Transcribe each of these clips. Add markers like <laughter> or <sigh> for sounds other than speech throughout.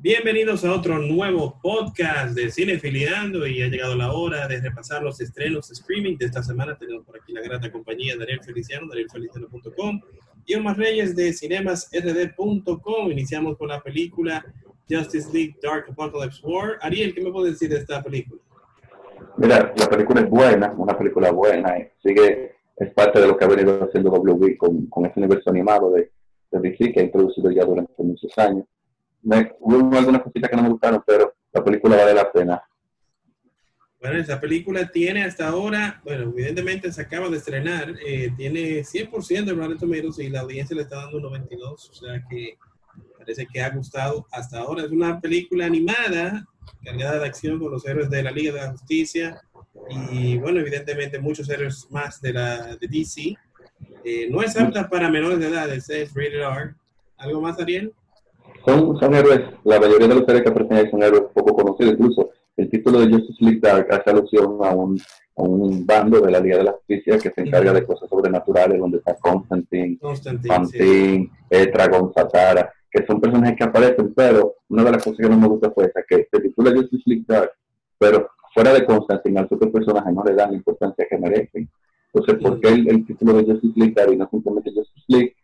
Bienvenidos a otro nuevo podcast de Cine Filiando y ha llegado la hora de repasar los estrenos streaming de esta semana. Tenemos por aquí la grata compañía de Daniel Feliciano, danielfeliciano.com y Omar Reyes de cinemasrd.com. Iniciamos con la película Justice League Dark Apocalypse War. Ariel, ¿qué me puedes decir de esta película? Mira, la película es buena, una película buena, eh. sigue, es parte de lo que ha venido haciendo WB con, con ese universo animado de, de DC que ha introducido ya durante muchos años me, hubo algunas cositas que no me gustaron, pero la película vale la pena. Bueno, esa película tiene hasta ahora, bueno, evidentemente se acaba de estrenar, eh, tiene 100% de Rotten Tomatoes y la audiencia le está dando un 92, o sea que parece que ha gustado hasta ahora. Es una película animada, cargada de acción con los héroes de la Liga de la Justicia y, bueno, evidentemente muchos héroes más de la de DC. Eh, no es apta para menores de edad, es rated R. ¿Algo más, Ariel? Son, son héroes, la mayoría de los héroes que aparecen son héroes poco conocidos, incluso el título de Justice League Dark hace alusión a un, a un bando de la Liga de la Justicia que se encarga de cosas sobrenaturales, donde está Constantine, Constantine sí. Dragon Satara, que son personajes que aparecen, pero una de las cosas que no me gusta fue esa, que se titula Justice League Dark, pero fuera de Constantine, al super personaje no le dan la importancia que merecen. Entonces, ¿por qué el, el título de Justice League Dark y no simplemente Justice League?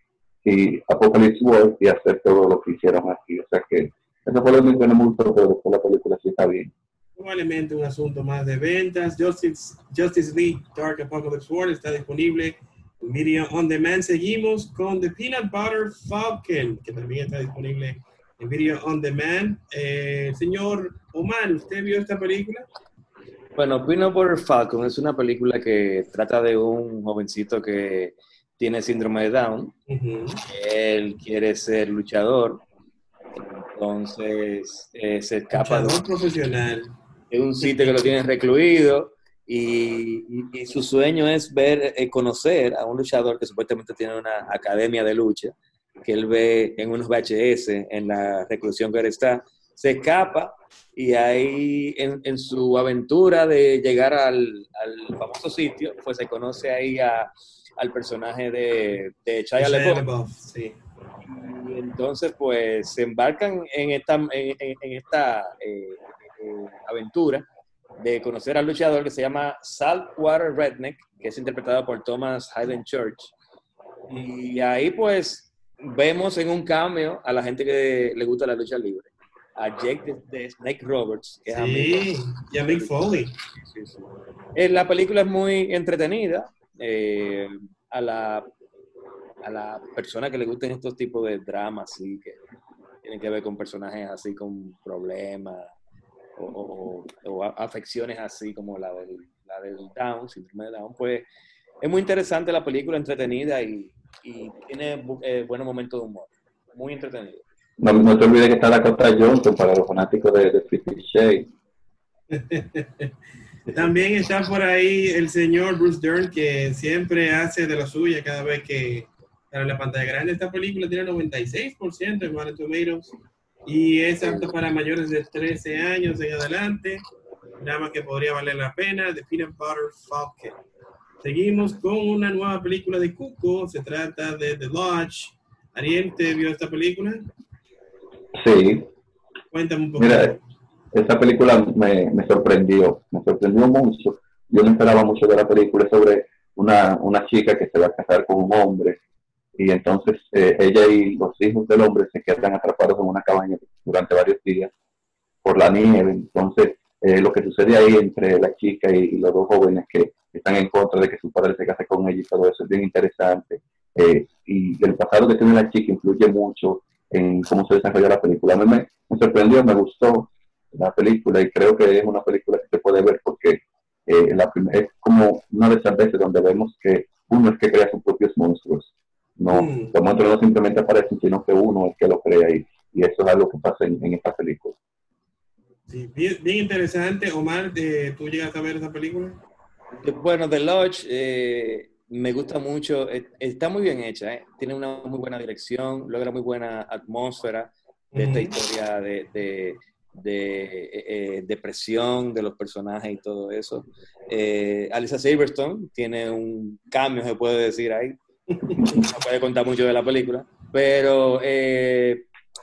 Y Apocalypse World y hacer todo lo que hicieron aquí. O sea que eso fue lo único que no me gustó, pero después la película sí está bien. Probablemente un asunto más de ventas. Justice, Justice League Dark Apocalypse World está disponible en Video On Demand. Seguimos con The Peanut Butter Falcon, que también está disponible en Video On Demand. Eh, señor Omar, ¿usted vio esta película? Bueno, Peanut Butter Falcon es una película que trata de un jovencito que tiene síndrome de Down, él quiere ser luchador, entonces eh, se escapa de un profesional. de un sitio que lo tiene recluido y, su sueño es ver, eh, conocer a un luchador que supuestamente tiene una academia de lucha, que él ve en unos VHS en la reclusión que él está, se escapa y ahí en, su aventura de llegar al, al famoso sitio, pues se conoce ahí a al personaje de, de Chaya Sí. Y entonces, pues, se embarcan en esta, en, esta eh, eh, aventura de conocer al luchador que se llama Saltwater Redneck, que es interpretado por Thomas Hayden Church. Y ahí, pues, vemos en un cameo a la gente que le gusta la lucha libre. A Jake de, Snake Roberts, que sí, y a Mick Foley. Eh, la película es muy entretenida, eh, a, la, a la persona que le gusten estos tipos de dramas, así que tienen que ver con personajes así con problemas o, afecciones así como la del, la del Down, síndrome de Down, pues es muy interesante la película, entretenida y, tiene eh, buenos momentos de humor. Muy entretenido. No, no te olvides que está la Costa Johnson para los fanáticos de, de Fifty Shades. <laughs> También está por ahí el señor Bruce Dern, que siempre hace de la suya cada vez que sale la pantalla grande. Esta película tiene 96% en Rotten Tomatoes y es apta para mayores de 13 años en adelante. Nada más que podría valer la pena. The Peanut Butter Falcon. Seguimos con una nueva película de Cuco. Se trata de The Lodge. Ariel, ¿te vio esta película? Sí. Cuéntame un poco esa película me, me, sorprendió, me sorprendió mucho. Yo no esperaba mucho de la película sobre una, una chica que se va a casar con un hombre y entonces eh, ella y los hijos del hombre se quedan atrapados en una cabaña durante varios días por la nieve. Entonces, eh, lo que sucede ahí entre la chica y, los dos jóvenes que están en contra de que su padre se case con ella y todo eso es bien interesante. Eh, y el pasado que tiene la chica influye mucho en cómo se desarrolla la película. A mí me, me sorprendió, me gustó la película y creo que es una película que se puede ver porque eh, la es como una de esas veces donde vemos que uno es que crea sus propios monstruos. No, mm. los monstruos no simplemente aparecen, sino que uno es que lo crea y, y eso es algo que pasa en, esta película. Sí, bien, bien, interesante. Omar, eh, ¿tú llegas a ver esa película? Bueno, The Lodge eh, me gusta mucho, está muy bien hecha, tiene una muy buena dirección, logra muy buena atmósfera de esta historia de de eh, eh, depresión de los personajes y todo eso. Eh, Alisa Silverstone tiene un cambio, se puede decir ahí. <laughs> No puede contar mucho de la película, pero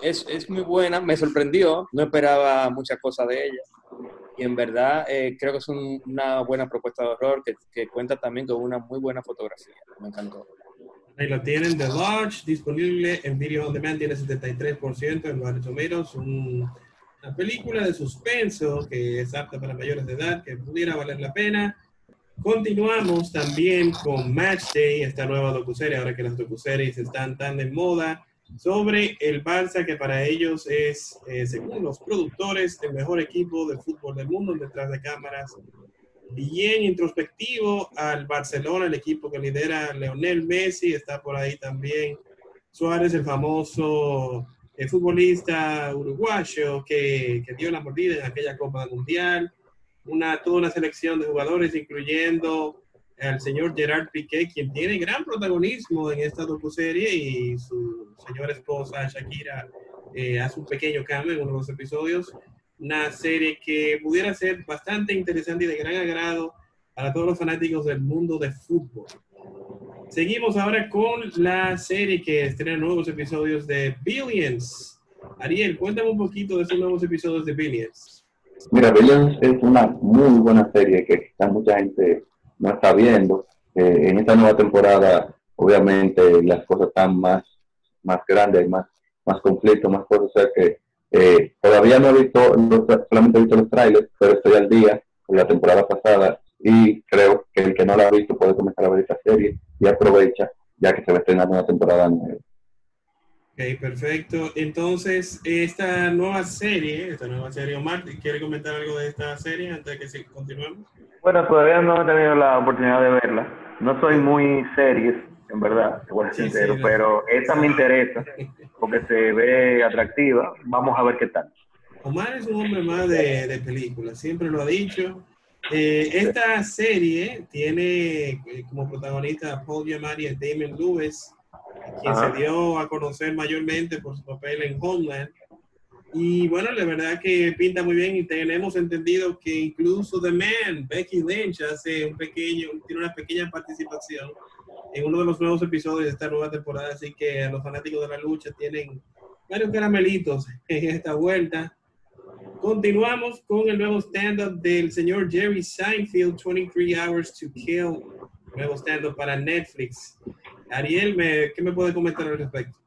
es, es, muy buena, me sorprendió, no esperaba muchas cosas de ella. Y en verdad eh, creo que es una buena propuesta de horror que, que, cuenta también con una muy buena fotografía. Me encantó. Ahí lo tienen, The Lodge, disponible en Video On Demand, tiene 73% en Rotten Tomatoes, una película de suspenso que es apta para mayores de edad, que pudiera valer la pena. Continuamos también con Match Day, esta nueva docuserie, ahora que las docuseries están tan de moda, sobre el Barça, que para ellos es, eh, según los productores, el mejor equipo de fútbol del mundo detrás de cámaras. Bien introspectivo al Barcelona, el equipo que lidera Leonel Messi, está por ahí también Suárez, el famoso eh, futbolista uruguayo que, que dio la mordida en aquella Copa Mundial una, toda una selección de jugadores, incluyendo al señor Gerard Piqué, quien tiene gran protagonismo en esta docuserie y su señora esposa Shakira eh, hace un pequeño cambio en uno de los episodios. Una serie que pudiera ser bastante interesante y de gran agrado para todos los fanáticos del mundo de fútbol. Seguimos ahora con la serie que estrena nuevos episodios de Billions. Ariel, cuéntame un poquito de esos nuevos episodios de Billions. Mira, Billions es una muy buena serie que quizás mucha gente no está viendo. Eh, en esta nueva temporada, obviamente, las cosas están más, más grandes, más, más conflictos, más cosas. O sea que eh, todavía no he visto, solamente he visto los trailers, pero estoy al día la temporada pasada y creo que el que no la ha visto puede comenzar a ver esta serie y aprovecha ya que se va a estrenar una temporada nueva. Ok, perfecto. Entonces, esta nueva serie, esta nueva serie, Omar, ¿quiere comentar algo de esta serie antes de que continuemos? Bueno, todavía no he tenido la oportunidad de verla. No soy muy series, en verdad, te voy a sincero, pero esta me interesa porque se ve atractiva. Vamos a ver qué tal. Omar es un hombre más de, de películas, siempre lo ha dicho. Eh, esta serie tiene eh, como protagonista a Paul Giamatti y Damon Lewis quien se dio a conocer mayormente por su papel en Homeland. Y bueno, la verdad que pinta muy bien y tenemos entendido que incluso The Man, Becky Lynch, hace un pequeño, tiene una pequeña participación en uno de los nuevos episodios de esta nueva temporada, así que a los fanáticos de la lucha tienen varios caramelitos <laughs> en esta vuelta. Continuamos con el nuevo stand-up del señor Jerry Seinfeld, 23 Hours to Kill, nuevo stand-up para Netflix. Ariel, me, ¿qué me puede comentar al respecto?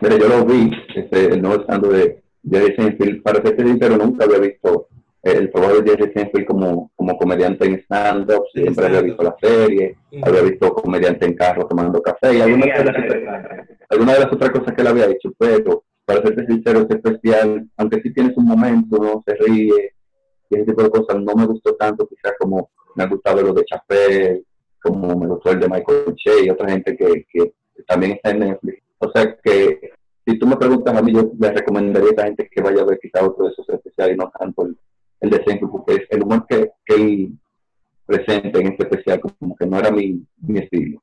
Mira, yo lo vi, este, el nuevo stand de Jerry Seinfeld, para ser pero nunca había visto el trabajo de Jerry Seinfeld como, como comediante en stand-up, siempre había visto la serie, había visto comediante en carro tomando café y algunas de, las, alguna de las otras cosas que él había hecho, pero para ser sincero, es especial, aunque sí tienes un momento, no se ríe, y ese tipo de cosas, no me gustó tanto quizás como me ha gustado lo de Chapel, como me gustó el de Michael Che y otra gente que, que también está en Netflix. O sea que si tú me preguntas a mí, yo le recomendaría a esa gente que vaya a ver quizá otro de esos especiales y no tanto el, el de Seinfeld, porque es el humor que, que él presenta en este especial como que no era mi, mi estilo.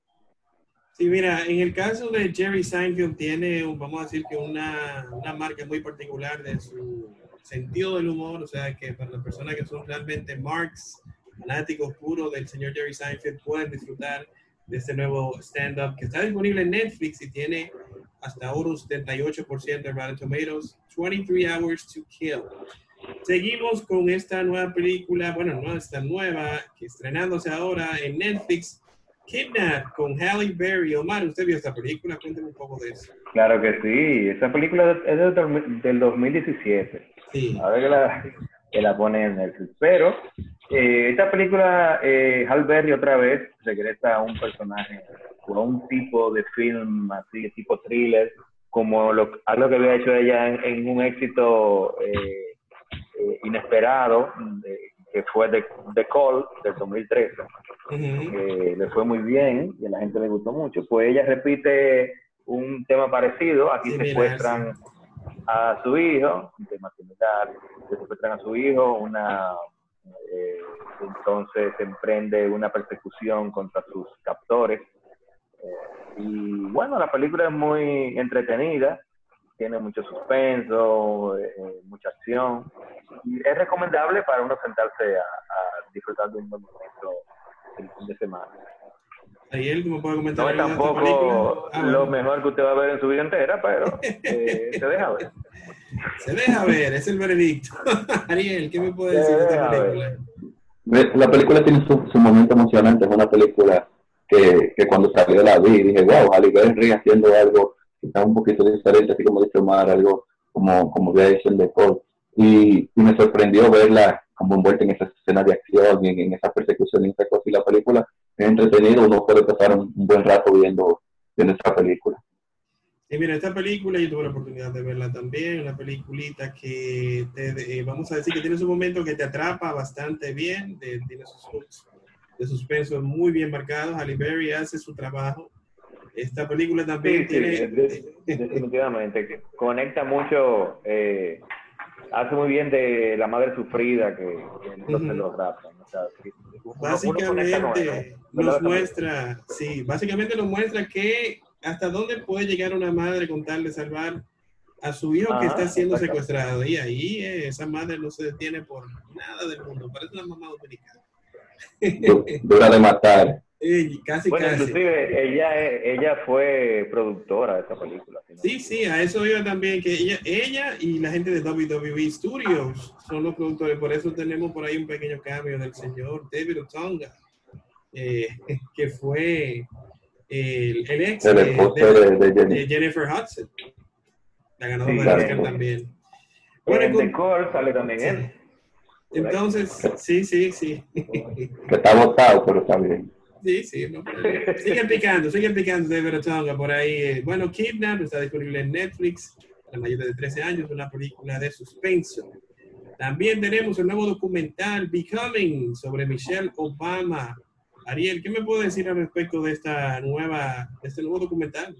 Sí, mira, en el caso de Jerry Seinfeld tiene, vamos a decir que una, una marca muy particular de su sentido del humor, o sea que para las personas que son realmente marks fanáticos puros del señor Jerry Seinfeld pueden disfrutar de este nuevo stand-up que está disponible en Netflix y tiene hasta ahora un 78% de Rotten Tomatoes, 23 Hours to Kill. Seguimos con esta nueva película, bueno, no esta nueva, que estrenándose ahora en Netflix, Kidnap con Halle Berry. Omar, ¿usted vio esta película? Cuénteme un poco de eso. Claro que sí, esa película es del 2017. Sí. Ahora que la, que la pone en Netflix. Pero eh, esta película, eh, Hal Berry otra vez regresa a un personaje o a un tipo de film así, tipo thriller, como lo, algo que había hecho ella en, un éxito eh, eh, inesperado, que fue The, The, Call del 2013. Le fue muy bien y a la gente le gustó mucho. Pues ella repite un tema parecido, aquí se secuestran a su hijo, un tema similar, se secuestran a su hijo, una eh, entonces emprende una persecución contra sus captores. Eh, y bueno, la película es muy entretenida, tiene mucho suspenso, eh, mucha acción, y es recomendable para uno sentarse a, disfrutar de un buen momento el fin de semana. él ¿cómo puede comentar? No es tampoco ah, lo mejor que usted va a ver en su vida entera, pero <laughs> se deja ver. Se deja ver, es el veredicto. <laughs> Ariel, ¿qué me puede decir de esta película? La película tiene su, su momento emocionante, es una película que, que cuando salió la vi dije, wow, Halle Berry haciendo algo que está un poquito diferente, así como dice Omar, algo como, como había hecho en The Y, y, me sorprendió verla como envuelta en esa escena de acción, en, en esa persecución y esa cosa. Y la película es entretenida, uno puede pasar un, buen rato viendo, viendo esa película. Y mira, esta película yo tuve la oportunidad de verla también, una peliculita que te, eh, vamos a decir que tiene su momento que te atrapa bastante bien, de, tiene sus de suspenso muy bien marcados. Halle Berry hace su trabajo. Esta película también tiene... <laughs> definitivamente, conecta mucho, eh, hace muy bien de la madre sufrida que, que no se lo básicamente nos muestra, sí, básicamente nos muestra que hasta dónde puede llegar una madre con tal de salvar a su hijo que está siendo secuestrado. Y ahí eh, esa madre no se detiene por nada del mundo, parece una mamá dominicana. Dura de matar. Casi, bueno, inclusive ella, ella fue productora de esta película. Sí, sí, a eso iba también, que ella, ella y la gente de WWE Studios son los productores, por eso tenemos por ahí un pequeño cambio del señor David Otonga, eh, <laughs> que fue el, el ex de, Jennifer Hudson, la ganadora sí, también. Bueno, en The sale también él. Entonces, sí, sí, sí. Que está botado, pero está bien. Sí, sí, no, siguen picando, siguen picando de Verotonga por ahí. Bueno, Kidnap está disponible en Netflix para mayores de 13 años, una película de suspenso. También tenemos el nuevo documental Becoming sobre Michelle Obama. Ariel, ¿qué me puede decir al respecto de esta nueva, de este nuevo documental?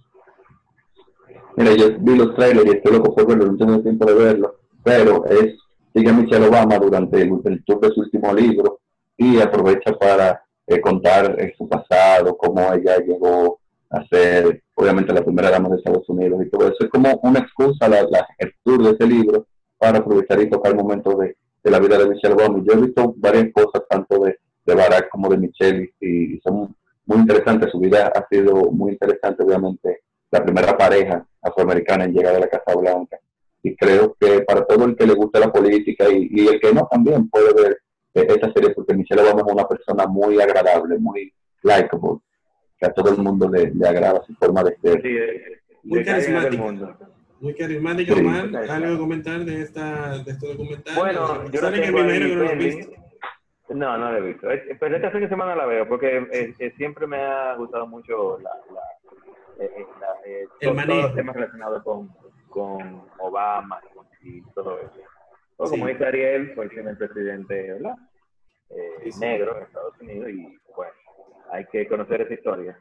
Mira, yo vi los trailers y estoy loco por verlo, no tengo tiempo de verlo, pero es sigue Michelle Obama durante el, tour de su último libro y aprovecha para eh, contar eh, su pasado, cómo ella llegó a ser, obviamente, la primera dama de Estados Unidos y todo eso. Es como una excusa la, tour de ese libro para aprovechar y tocar momentos de, de la vida de Michelle Obama. Yo he visto varias cosas, tanto de, de Barack como de Michelle, y, y son muy interesantes. Su vida ha sido muy interesante, obviamente, la primera pareja afroamericana en llegar a la Casa Blanca y creo que para todo el que le gusta la política y, el que no también puede ver esta serie porque Michelle Obama es una persona muy agradable, muy likable, que a todo el mundo le, le agrada su forma de ser. Eh, muy carismática. Muy carismática, sí. Omar, ¿algo que comentar de, esta, de este documental? Bueno, yo no que no lo he visto. No, no lo he visto. Pero esta semana la veo porque eh, siempre me ha gustado mucho la, la, el manejo. todos los temas relacionados con, con Obama y todo eso. O como dice Ariel, fue el primer presidente ¿verdad? Eh, negro en Estados Unidos y bueno, hay que conocer esa historia.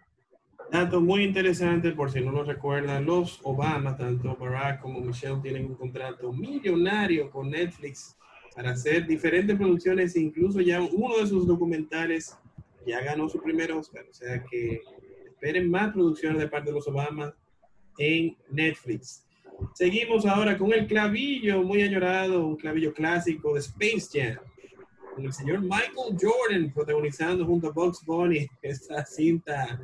Dato muy interesante, por si no lo recuerdan, los Obama, tanto Barack como Michelle, tienen un contrato millonario con Netflix para hacer diferentes producciones, incluso ya uno de sus documentales ya ganó su primer Oscar, o sea que esperen más producciones de parte de los Obama en Netflix. Seguimos ahora con el clavillo muy añorado, un clavillo clásico de Space Jam, con el señor Michael Jordan protagonizando junto a Bugs Bunny esta cinta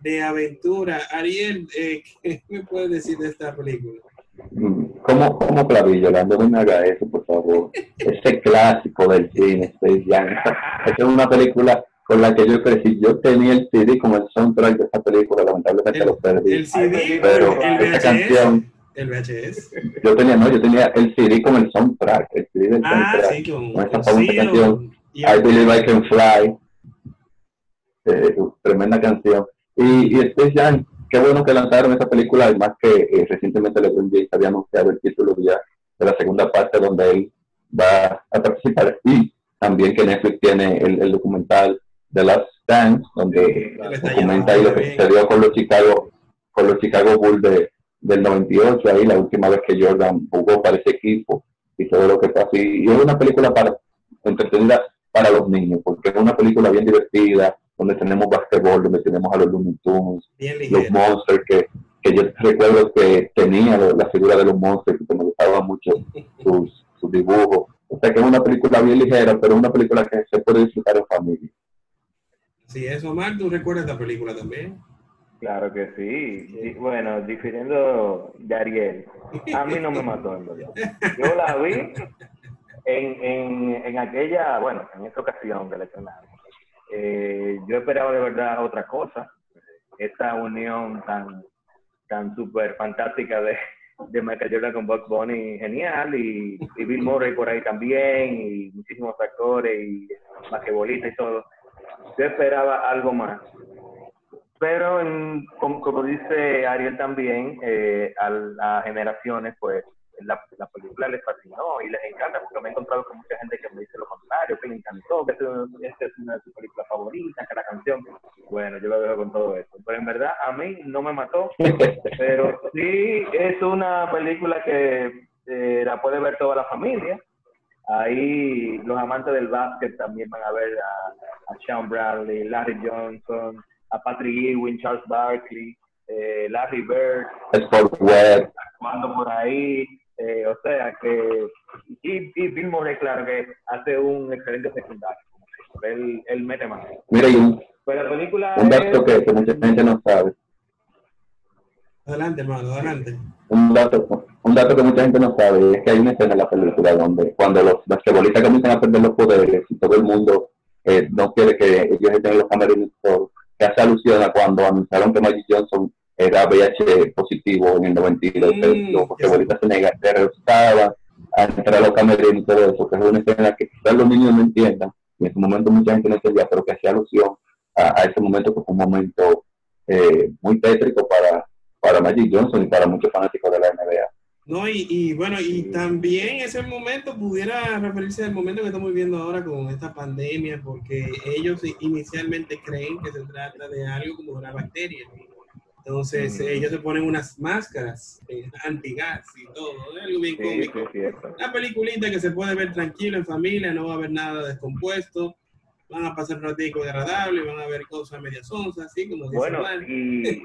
de aventura. Ariel, eh, ¿qué me puedes decir de esta película? ¿Cómo, cómo clavillo? No me haga eso, por favor. Ese clásico del cine, Space Jam. <laughs> Esa es una película con la que yo crecí. Yo tenía el CD como el soundtrack de esa película, lamentablemente lo perdí. El CD, pero el esa canción el VHS. Yo tenía, no, yo tenía el CD con el soundtrack, el CD del ah, soundtrack. Sí, con, con esa famosa canción, I Believe I Can Fly. Eh, tremenda canción. Y, y Space Jam, qué bueno que lanzaron esa película, además que eh, recientemente LeBron James había anunciado el título ya de la segunda parte donde él va a participar y también que Netflix tiene el, el documental The Last Dance, donde documenta ahí lo que sucedió con los Chicago, con los Chicago Bulls de, del 98, ahí la última vez que Jordan jugó para ese equipo y todo lo que pasó. Y, y es una película para entretenida para los niños, porque es una película bien divertida, donde tenemos basquetbol, donde tenemos a los Looney Tunes, los Monsters, que, que yo recuerdo que tenía la figura de los Monsters, que me gustaba mucho <laughs> sus, sus dibujos. O sea que es una película bien ligera, pero es una película que se puede disfrutar en familia. Sí, eso, Omar, ¿tú recuerdas esta película también? Claro que sí. Bueno, difiriendo de Ariel, a mí no me mató en verdad. Yo la vi en, en, en aquella, bueno, en esa ocasión que le eh, yo esperaba de verdad otra cosa. Esta unión tan tan súper fantástica de, de Michael Jordan con Bugs Bunny, genial, y, Bill Murray por ahí también, y muchísimos actores, y basquetbolistas y todo. Yo esperaba algo más. Pero, como, dice Ariel también, eh, a las generaciones, pues, la, la, película les fascinó y les encanta porque me he encontrado con mucha gente que me dice lo contrario, que le encantó, que esta es una de sus películas favoritas, que la canción, bueno, yo lo dejo con todo esto. Pero en verdad a mí no me mató, <laughs> pero sí es una película que eh, la puede ver toda la familia. Ahí los amantes del básquet también van a ver a, a Sean Bradley, Larry Johnson, a Patrick Ewing, Charles Barkley, eh, Larry Bird, Sport Web, actuando por ahí, eh, o sea que, y, y Bill Murray, claro que hace un excelente secundario. Él, él mete más. Mira, y un, Pero la película un dato que, que, mucha gente no sabe. Adelante, hermano, adelante. Un dato, un dato que mucha gente no sabe es que hay una escena en la película donde cuando los basquetbolistas comienzan a perder los poderes y todo el mundo eh, no quiere que ellos estén en los camarines que hace alusión a cuando anunciaron que Magic Johnson era VIH positivo en el 92, mm, los futbolistas se negaban, a entrar a los camerinos y todo eso, que es una escena que quizás los niños no entiendan, y en ese momento mucha gente no entendía, pero que hacía alusión a, ese momento que fue un momento eh, muy tétrico para, para Magic Johnson y para muchos fanáticos de la NBA. No, y, y, bueno, y también ese momento pudiera referirse al momento que estamos viviendo ahora con esta pandemia, porque ellos inicialmente creen que se trata de algo como una bacteria. Entonces ellos se ponen unas máscaras eh, antigas y todo, algo bien cómico. Una peliculita que se puede ver tranquilo en familia, no va a haber nada descompuesto, van a pasar un ratico agradable, van a ver cosas medias onzas, así como dice Bueno, y,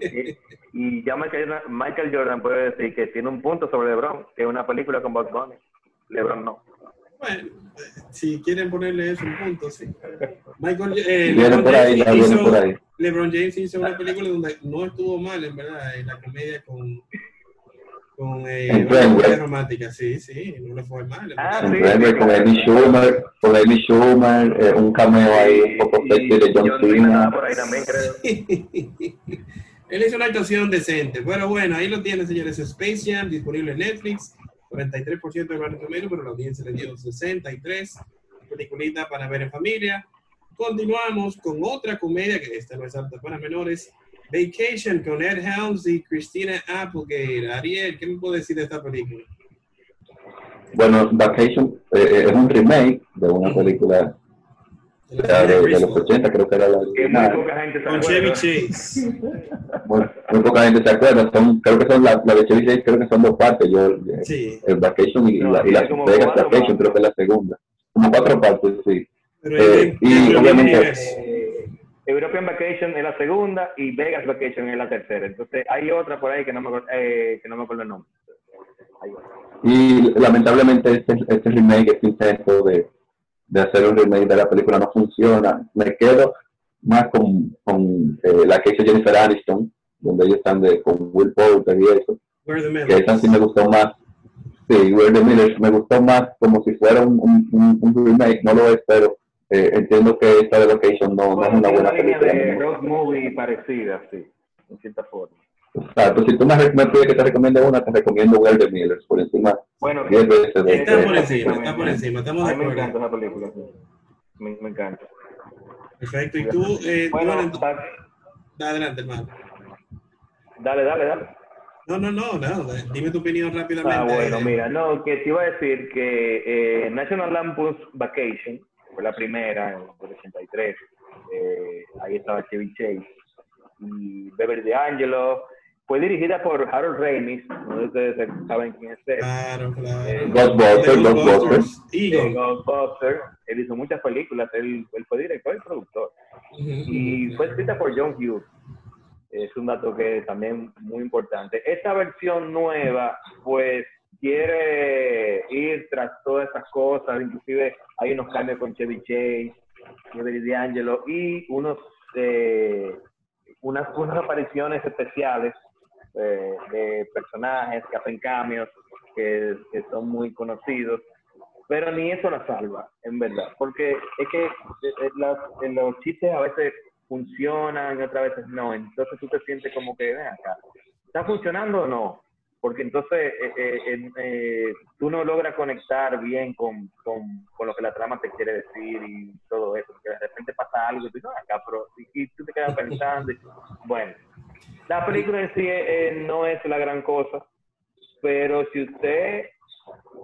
y, ya Michael Jordan, puede decir que tiene un punto sobre LeBron, que es una película con Bugs Bunny. LeBron no. Bueno, si quieren ponerle eso un punto, sí. Michael, eh, LeBron, James hizo, LeBron James hizo una película donde no estuvo mal, en verdad, en la comedia con con eh, comedia romántica, sí, sí, no le fue mal. Ah, sí, con Amy Schumer, con Amy Schumer, eh, un cameo ahí un poco sexy de John Cena. Por ahí también, creo. <laughs> Él hizo una actuación decente. Pero bueno, ahí lo tienen, señores. Space Jam, disponible en Netflix. 43% de Rotten Tomatoes, pero la audiencia le dio 63. Peliculita para ver en familia. Continuamos con otra comedia, que esta no es apta para menores. Vacation con Ed Helms y Christina Applegate. Ariel, ¿qué me puedo decir de esta película? Bueno, Vacation eh, eh, es un remake de una película de, los 80, creo que era la Con Chevy Chase. <laughs> muy poca gente se acuerda. Son, creo que son la, la de Chevy Chase, creo que son dos partes. Yo, eh, sí. El Vacation y, la, y la Vegas Vacation, creo que es la segunda. Como cuatro partes, sí. Eh, y obviamente. European Vacation es la segunda y Vegas Vacation es la tercera. Entonces hay otra por ahí que no me, eh, que no me acuerdo el nombre. Y lamentablemente este, este remake, este intento de de hacer un remake de la película no funciona. Me quedo más con, con eh, la que hizo Jennifer Aniston, donde ellos están de, con Will Poulter y eso. Que esa sí me gustó más. Sí, Where the Millers me gustó más como si fuera un, un, un remake, no lo es, pero eh, entiendo que esta de Location no, no es una buena película. De road movie parecida, sí, en cierta forma. Exacto, si tú me, me pides que te recomiende una, te recomiendo Where the Millers, por encima bueno, 10 veces de Está por encima, está por encima, estamos de acuerdo. Me encanta esa película, me, me encanta. Perfecto, y tú, eh, bueno, tú, adelante, hermano. Dale, dale, dale. No, no, no, no, dime tu opinión rápidamente. Ah, bueno, mira, no, que te iba a decir que eh, National Lampoon's Vacation fue la primera, en el 83, eh, ahí estaba Chevy Chase, y Beverly Angelo, fue dirigida por Harold Ramis, no sé ustedes saben quién es él. Claro, claro. Eh, Ghostbusters, Ghostbusters. Ghostbusters. Él hizo muchas películas, él, él fue director y productor. Y fue escrita por John Hughes. Es un dato que es también muy importante. Esta versión nueva, pues, quiere ir tras todas esas cosas, inclusive hay unos cambios con Chevy Chase, Chevy D'Angelo y unos eh, unas, unas apariciones especiales eh, de personajes que hacen cambios, que, son muy conocidos, pero ni eso la salva, en verdad, porque es que los chistes a veces funcionan y otras veces no, entonces tú te sientes como que, ven acá, ¿está funcionando o no? Porque entonces eh, eh, eh, tú no logras conectar bien con, con, con, lo que la trama te quiere decir y todo eso, porque de repente pasa algo y tú, no, acá, pero, y, tú te quedas <laughs> pensando. bueno, la película en sí no es la gran cosa, pero si usted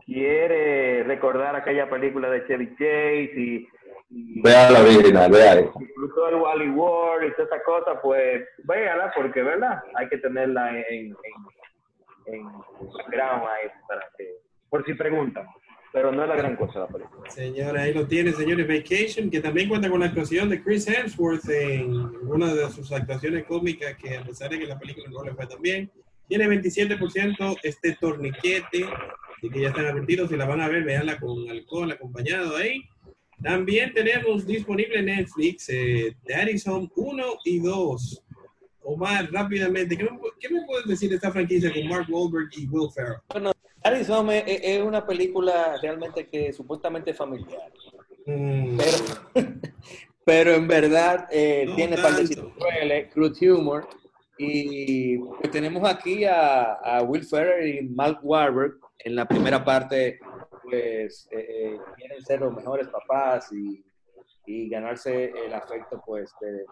quiere recordar aquella película de Chevy Chase y, vea la original, vea. Incluso el Wally World y todas esas cosas, pues véala, porque, ¿verdad? Hay que tenerla en en que, por si preguntan. Pero no es la gran cosa la película. Señora, ahí lo tiene, señores. Vacation, que también cuenta con la actuación de Chris Hemsworth en una de sus actuaciones cómicas, que a pesar de que la película no le fue tan bien, tiene 27% este torniquete, y que ya están advertidos. Si la van a ver, veanla con alcohol acompañado ahí. También tenemos disponible en Netflix eh, Daddy's Home 1 y 2. Omar, rápidamente, ¿qué me, puedes decir de esta franquicia con Mark Wahlberg y Will Ferrell? Bueno, Arizona es, una película realmente que supuestamente familiar. Mm. Pero, <laughs> pero en verdad eh, tiene parte de crude humor. Y pues, tenemos aquí a, Will Ferrell y Mark Wahlberg en la primera parte, pues eh, eh, quieren ser los mejores papás y, y ganarse el afecto pues de,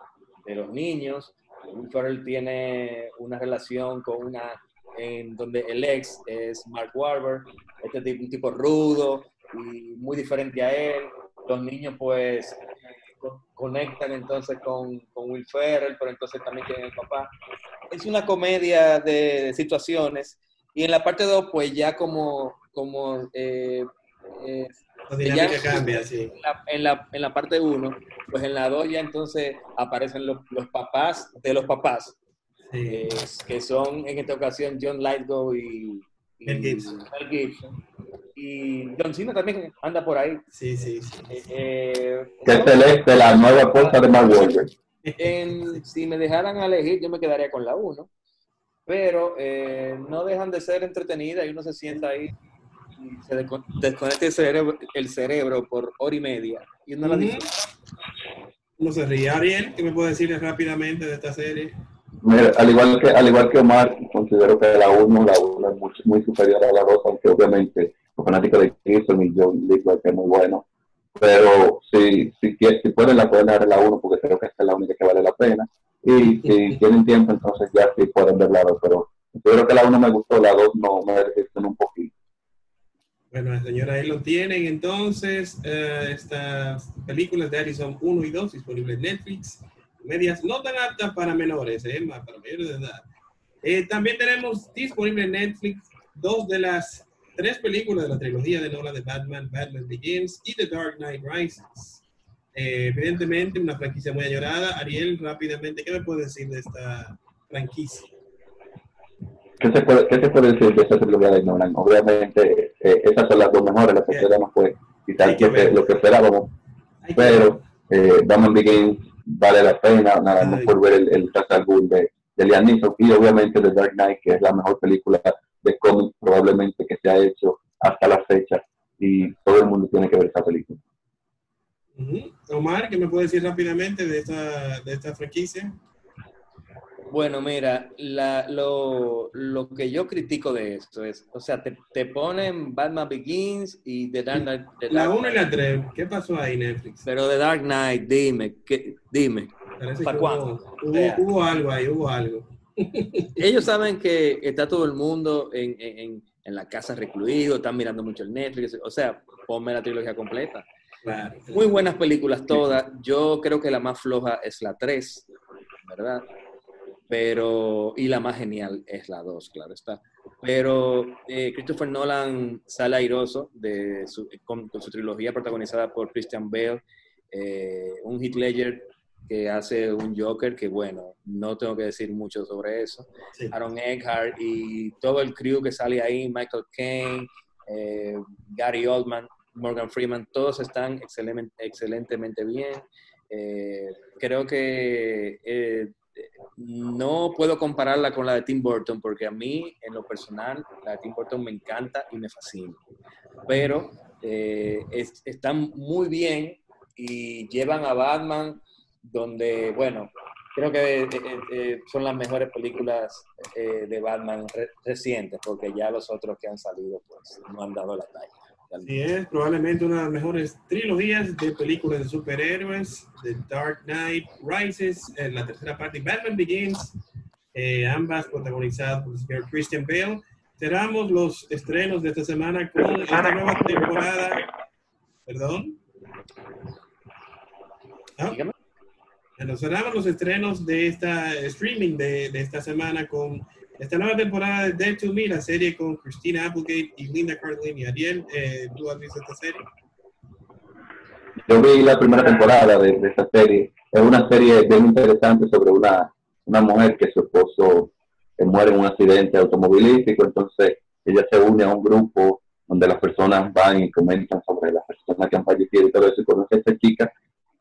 de los niños. Will Ferrell tiene una relación con una en donde el ex es Mark Wahlberg, este tipo, un tipo rudo y muy diferente a él. Los niños pues conectan entonces con, con Will Ferrell, pero entonces también tienen el papá. Es una comedia de, situaciones y en la parte 2 pues ya como, como eh, la dinámica cambia, sí. En la, en la, parte 1, pues en la 2 ya entonces aparecen los, los papás de los papás, eh, que son en esta ocasión John Lightgo y, y Mel Gibson. Y John Cena también anda por ahí. Sí, sí, sí. Eh, eh que es celeste, la nueva cosa de Mark Wahlberg. si me dejaran elegir, yo me quedaría con la 1. Pero eh, no dejan de ser entretenida y uno se sienta ahí se desconecta el cerebro, el cerebro por hora y media y uno la disfruta. No se ríe. Ariel, ¿qué me puede decir rápidamente de esta serie? Mira, al igual que al igual que Omar, considero que la 1 la uno es muy, superior a la 2, aunque obviamente los fanáticos de Kirsten y John Lithgow es muy bueno. Pero si, si, si pueden, la pueden dar la 1 porque creo que esta es la única que vale la pena. Y si tienen tiempo, entonces ya sí pueden ver la 2. Pero yo creo que la 1 me gustó, la 2 no me resisten un poquito. Bueno, la señora ahí lo tienen entonces. Eh, estas películas de Arizona 1 y 2 disponibles en Netflix. Medias no tan aptas para menores, eh, para mayores de edad. Eh, también tenemos disponible en Netflix dos de las tres películas de la trilogía de Nolan de Batman, Batman Begins y The Dark Knight Rises. Eh, evidentemente, una franquicia muy añorada. Ariel, rápidamente, ¿qué me puedes decir de esta franquicia? ¿Qué se, puede, ¿Qué se puede decir de esa de Nolan? Obviamente, eh, esas son las dos mejores, la tercera no fue quizás lo que, lo que esperábamos, pero eh, Batman Begins vale la pena, nada más por ver el, el de, de Liam Neeson y obviamente The Dark Knight, que es la mejor película de cómic probablemente que se ha hecho hasta la fecha. Y todo el mundo tiene que ver esa película. Omar, ¿qué me puede decir rápidamente de esta, de esta franquicia? Bueno, mira, la, lo, lo, que yo critico de esto es, o sea, te, te ponen Batman Begins y The Dark Knight. la 1 y la 3, ¿qué pasó ahí Netflix? Pero The Dark Knight, dime, ¿qué, dime, ¿para cuándo? Hubo, hubo, algo ahí, hubo algo. <laughs> Ellos saben que está todo el mundo en, en, en, la casa recluido, están mirando mucho el Netflix, o sea, ponme la trilogía completa. Muy buenas películas todas, yo creo que la más floja es la 3, ¿verdad? Pero y la más genial es la 2, claro está. Pero eh, Christopher Nolan sale airoso de su, con, su trilogía protagonizada por Christian Bale, eh, un Heath Ledger que hace un Joker que bueno, no tengo que decir mucho sobre eso. Aaron Eckhart y todo el crew que sale ahí, Michael Caine, eh, Gary Oldman, Morgan Freeman, todos están excelente, excelentemente bien. creo que no puedo compararla con la de Tim Burton porque a mí, en lo personal, la de Tim Burton me encanta y me fascina. Pero eh, están muy bien y llevan a Batman donde, bueno, creo que eh, eh, son las mejores películas de Batman recientes porque ya los otros que han salido pues no han dado la talla. Sí, es probablemente una de las mejores trilogías de películas de superhéroes, The Dark Knight Rises, la tercera parte, Batman Begins, ambas protagonizadas por el señor Christian Bale. Cerramos los estrenos de esta semana con esta nueva temporada. Perdón. ¿Ah? Bueno, cerramos los estrenos de esta streaming de, de, esta semana con esta nueva temporada de Dead to Me, la serie con Christina Applegate y Linda Cardellini. Ariel, eh, ¿tú has visto esta serie? Yo vi la primera temporada de, de esta serie. Es una serie bien interesante sobre una, una mujer que su esposo que muere en un accidente automovilístico, entonces ella se une a un grupo donde las personas van y comentan sobre las personas que han fallecido y todo eso, y conoce a esta chica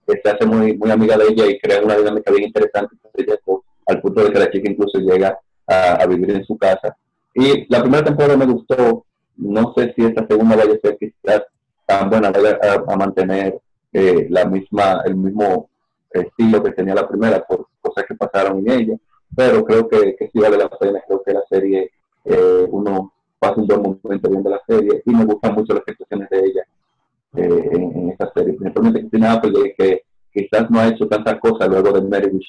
que se hace muy, muy amiga de ella y crea una dinámica bien interesante ella, al punto de que la chica incluso llega a, vivir en su casa. Y la primera temporada me gustó, no sé si esta segunda vaya a ser quizás tan buena, vaya a, mantener eh, la misma, el mismo estilo que tenía la primera por cosas que pasaron en ella. Pero creo que, que sí vale la pena, creo que la serie, eh, uno pasa un buen momento viendo la serie y me gustan mucho las actuaciones de ella eh, en, esta serie, principalmente Christina Apple, que quizás no ha hecho tantas cosas luego de Mary with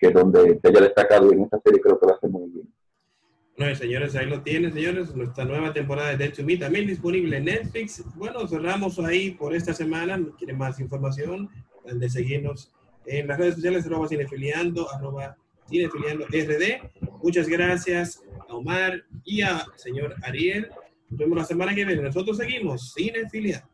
que donde se haya destacado en esta serie creo que va a hacer muy bien. Bueno, señores, ahí lo tienen, señores, nuestra nueva temporada de Dead to Me, también disponible en Netflix. Bueno, cerramos ahí por esta semana. ¿Quieren más información? de seguirnos en las redes sociales, arroba cinefiliando, arroba Cinefiliando RD. Muchas gracias a Omar y a señor Ariel. Nos vemos la semana que viene. Nosotros seguimos Cinefiliando.